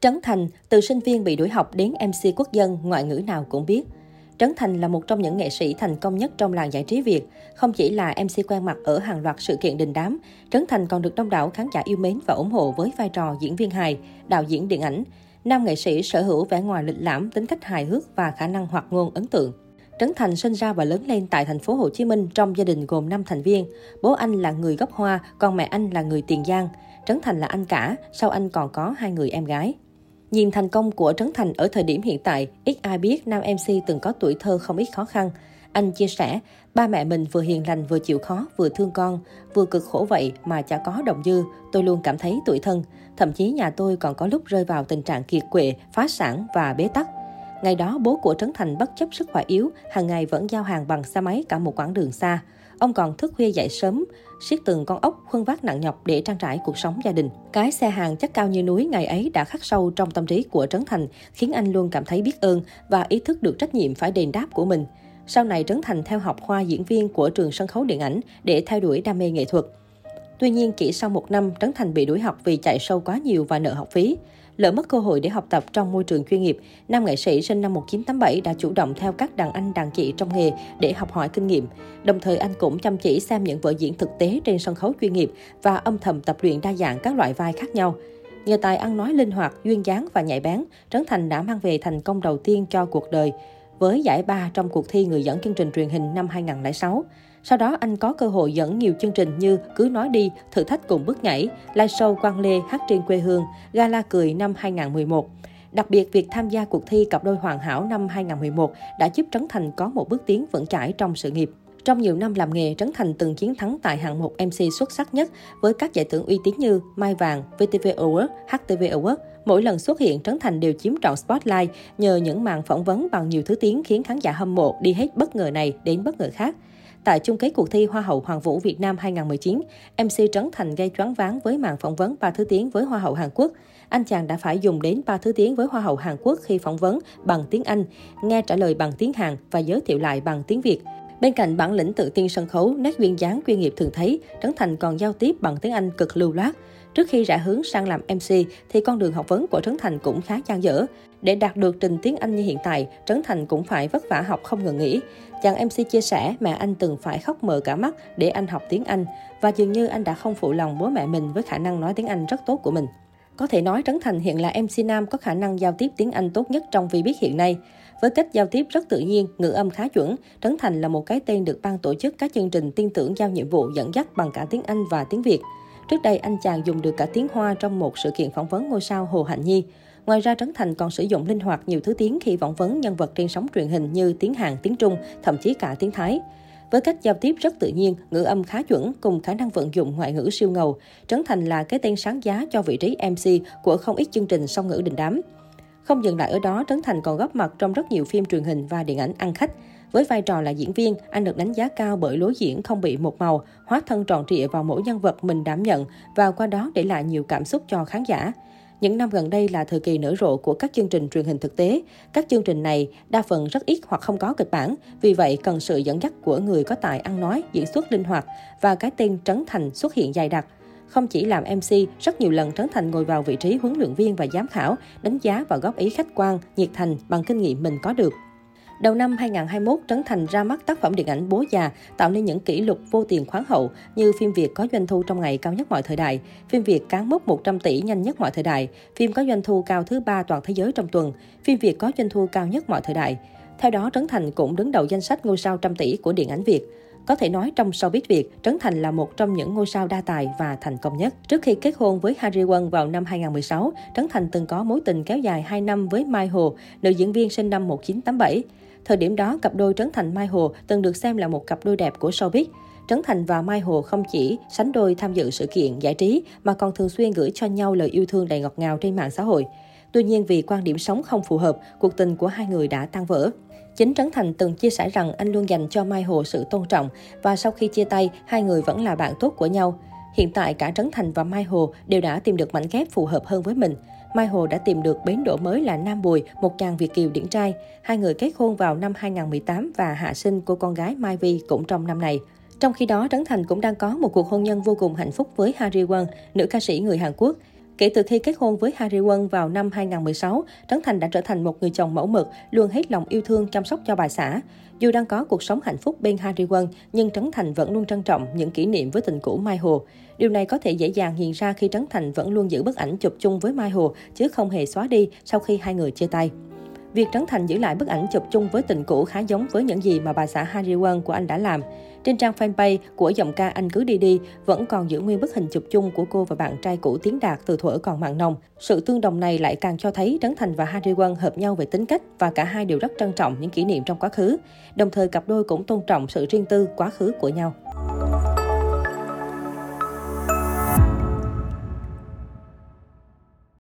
Trấn Thành, từ sinh viên bị đuổi học đến MC quốc dân, ngoại ngữ nào cũng biết. Trấn Thành là một trong những nghệ sĩ thành công nhất trong làng giải trí Việt. Không chỉ là MC quen mặt ở hàng loạt sự kiện đình đám, Trấn Thành còn được đông đảo khán giả yêu mến và ủng hộ với vai trò diễn viên hài, đạo diễn điện ảnh. Nam nghệ sĩ sở hữu vẻ ngoài lịch lãm, tính cách hài hước và khả năng hoạt ngôn ấn tượng. Trấn Thành sinh ra và lớn lên tại thành phố Hồ Chí Minh trong gia đình gồm 5 thành viên. Bố anh là người gốc Hoa, còn mẹ anh là người Tiền Giang. Trấn Thành là anh cả, sau anh còn có hai người em gái. Nhìn thành công của Trấn Thành ở thời điểm hiện tại, ít ai biết nam MC từng có tuổi thơ không ít khó khăn. Anh chia sẻ, ba mẹ mình vừa hiền lành vừa chịu khó, vừa thương con, vừa cực khổ vậy mà chả có đồng dư, tôi luôn cảm thấy tuổi thân. Thậm chí nhà tôi còn có lúc rơi vào tình trạng kiệt quệ, phá sản và bế tắc. Ngày đó, bố của Trấn Thành bất chấp sức khỏe yếu, hàng ngày vẫn giao hàng bằng xe máy cả một quãng đường xa. Ông còn thức khuya dậy sớm, siết từng con ốc khuân vác nặng nhọc để trang trải cuộc sống gia đình. Cái xe hàng chất cao như núi ngày ấy đã khắc sâu trong tâm trí của Trấn Thành, khiến anh luôn cảm thấy biết ơn và ý thức được trách nhiệm phải đền đáp của mình. Sau này Trấn Thành theo học khoa diễn viên của trường sân khấu điện ảnh để theo đuổi đam mê nghệ thuật. Tuy nhiên, chỉ sau một năm, Trấn Thành bị đuổi học vì chạy sâu quá nhiều và nợ học phí. Lỡ mất cơ hội để học tập trong môi trường chuyên nghiệp, nam nghệ sĩ sinh năm 1987 đã chủ động theo các đàn anh đàn chị trong nghề để học hỏi kinh nghiệm. Đồng thời anh cũng chăm chỉ xem những vở diễn thực tế trên sân khấu chuyên nghiệp và âm thầm tập luyện đa dạng các loại vai khác nhau. Nhờ tài ăn nói linh hoạt, duyên dáng và nhạy bén, Trấn Thành đã mang về thành công đầu tiên cho cuộc đời với giải ba trong cuộc thi người dẫn chương trình truyền hình năm 2006. Sau đó anh có cơ hội dẫn nhiều chương trình như Cứ nói đi, Thử thách cùng bước nhảy, live show Quang Lê hát trên quê hương, Gala cười năm 2011. Đặc biệt, việc tham gia cuộc thi Cặp đôi hoàn hảo năm 2011 đã giúp Trấn Thành có một bước tiến vững chãi trong sự nghiệp. Trong nhiều năm làm nghề, Trấn Thành từng chiến thắng tại hạng mục MC xuất sắc nhất với các giải thưởng uy tín như Mai Vàng, VTV Award, HTV Award. Mỗi lần xuất hiện, Trấn Thành đều chiếm trọn spotlight nhờ những màn phỏng vấn bằng nhiều thứ tiếng khiến khán giả hâm mộ đi hết bất ngờ này đến bất ngờ khác. Tại chung kết cuộc thi Hoa hậu Hoàng vũ Việt Nam 2019, MC Trấn Thành gây choáng váng với màn phỏng vấn ba thứ tiếng với Hoa hậu Hàn Quốc. Anh chàng đã phải dùng đến ba thứ tiếng với Hoa hậu Hàn Quốc khi phỏng vấn bằng tiếng Anh, nghe trả lời bằng tiếng Hàn và giới thiệu lại bằng tiếng Việt. Bên cạnh bản lĩnh tự tin sân khấu, nét duyên dáng chuyên nghiệp thường thấy, Trấn Thành còn giao tiếp bằng tiếng Anh cực lưu loát. Trước khi rẽ hướng sang làm MC thì con đường học vấn của Trấn Thành cũng khá gian dở. Để đạt được trình tiếng Anh như hiện tại, Trấn Thành cũng phải vất vả học không ngừng nghỉ. Chàng MC chia sẻ mẹ anh từng phải khóc mờ cả mắt để anh học tiếng Anh và dường như anh đã không phụ lòng bố mẹ mình với khả năng nói tiếng Anh rất tốt của mình. Có thể nói Trấn Thành hiện là MC nam có khả năng giao tiếp tiếng Anh tốt nhất trong vi biết hiện nay. Với cách giao tiếp rất tự nhiên, ngữ âm khá chuẩn, Trấn Thành là một cái tên được ban tổ chức các chương trình tin tưởng giao nhiệm vụ dẫn dắt bằng cả tiếng Anh và tiếng Việt. Trước đây, anh chàng dùng được cả tiếng Hoa trong một sự kiện phỏng vấn ngôi sao Hồ Hạnh Nhi. Ngoài ra, Trấn Thành còn sử dụng linh hoạt nhiều thứ tiếng khi phỏng vấn nhân vật trên sóng truyền hình như tiếng Hàn, tiếng Trung, thậm chí cả tiếng Thái. Với cách giao tiếp rất tự nhiên, ngữ âm khá chuẩn cùng khả năng vận dụng ngoại ngữ siêu ngầu, Trấn Thành là cái tên sáng giá cho vị trí MC của không ít chương trình song ngữ đình đám. Không dừng lại ở đó, Trấn Thành còn góp mặt trong rất nhiều phim truyền hình và điện ảnh ăn khách. Với vai trò là diễn viên, anh được đánh giá cao bởi lối diễn không bị một màu, hóa thân tròn trịa vào mỗi nhân vật mình đảm nhận và qua đó để lại nhiều cảm xúc cho khán giả. Những năm gần đây là thời kỳ nở rộ của các chương trình truyền hình thực tế. Các chương trình này đa phần rất ít hoặc không có kịch bản, vì vậy cần sự dẫn dắt của người có tài ăn nói, diễn xuất linh hoạt và cái tên Trấn Thành xuất hiện dài đặc. Không chỉ làm MC, rất nhiều lần Trấn Thành ngồi vào vị trí huấn luyện viên và giám khảo, đánh giá và góp ý khách quan, nhiệt thành bằng kinh nghiệm mình có được. Đầu năm 2021, Trấn Thành ra mắt tác phẩm điện ảnh Bố già, tạo nên những kỷ lục vô tiền khoáng hậu như phim Việt có doanh thu trong ngày cao nhất mọi thời đại, phim Việt cán mốc 100 tỷ nhanh nhất mọi thời đại, phim có doanh thu cao thứ ba toàn thế giới trong tuần, phim Việt có doanh thu cao nhất mọi thời đại. Theo đó, Trấn Thành cũng đứng đầu danh sách ngôi sao trăm tỷ của điện ảnh Việt. Có thể nói trong showbiz Việt, Trấn Thành là một trong những ngôi sao đa tài và thành công nhất. Trước khi kết hôn với Harry Won vào năm 2016, Trấn Thành từng có mối tình kéo dài 2 năm với Mai Hồ, nữ diễn viên sinh năm 1987. Thời điểm đó, cặp đôi Trấn Thành Mai Hồ từng được xem là một cặp đôi đẹp của showbiz. Trấn Thành và Mai Hồ không chỉ sánh đôi tham dự sự kiện giải trí mà còn thường xuyên gửi cho nhau lời yêu thương đầy ngọt ngào trên mạng xã hội. Tuy nhiên vì quan điểm sống không phù hợp, cuộc tình của hai người đã tan vỡ. Chính Trấn Thành từng chia sẻ rằng anh luôn dành cho Mai Hồ sự tôn trọng và sau khi chia tay, hai người vẫn là bạn tốt của nhau. Hiện tại cả Trấn Thành và Mai Hồ đều đã tìm được mảnh ghép phù hợp hơn với mình. Mai Hồ đã tìm được bến đỗ mới là Nam Bùi, một chàng Việt kiều điển trai. Hai người kết hôn vào năm 2018 và hạ sinh cô con gái Mai Vi cũng trong năm này. Trong khi đó, Trấn Thành cũng đang có một cuộc hôn nhân vô cùng hạnh phúc với Harry Won, nữ ca sĩ người Hàn Quốc. Kể từ khi kết hôn với Harry Won vào năm 2016, Trấn Thành đã trở thành một người chồng mẫu mực, luôn hết lòng yêu thương chăm sóc cho bà xã. Dù đang có cuộc sống hạnh phúc bên Harry Won, nhưng Trấn Thành vẫn luôn trân trọng những kỷ niệm với tình cũ Mai Hồ. Điều này có thể dễ dàng hiện ra khi Trấn Thành vẫn luôn giữ bức ảnh chụp chung với Mai Hồ, chứ không hề xóa đi sau khi hai người chia tay. Việc Trấn Thành giữ lại bức ảnh chụp chung với tình cũ khá giống với những gì mà bà xã Harry Won của anh đã làm. Trên trang fanpage của giọng ca Anh cứ đi đi vẫn còn giữ nguyên bức hình chụp chung của cô và bạn trai cũ Tiến Đạt từ thuở còn mặn nồng. Sự tương đồng này lại càng cho thấy Trấn Thành và Harry Won hợp nhau về tính cách và cả hai đều rất trân trọng những kỷ niệm trong quá khứ. Đồng thời cặp đôi cũng tôn trọng sự riêng tư, quá khứ của nhau.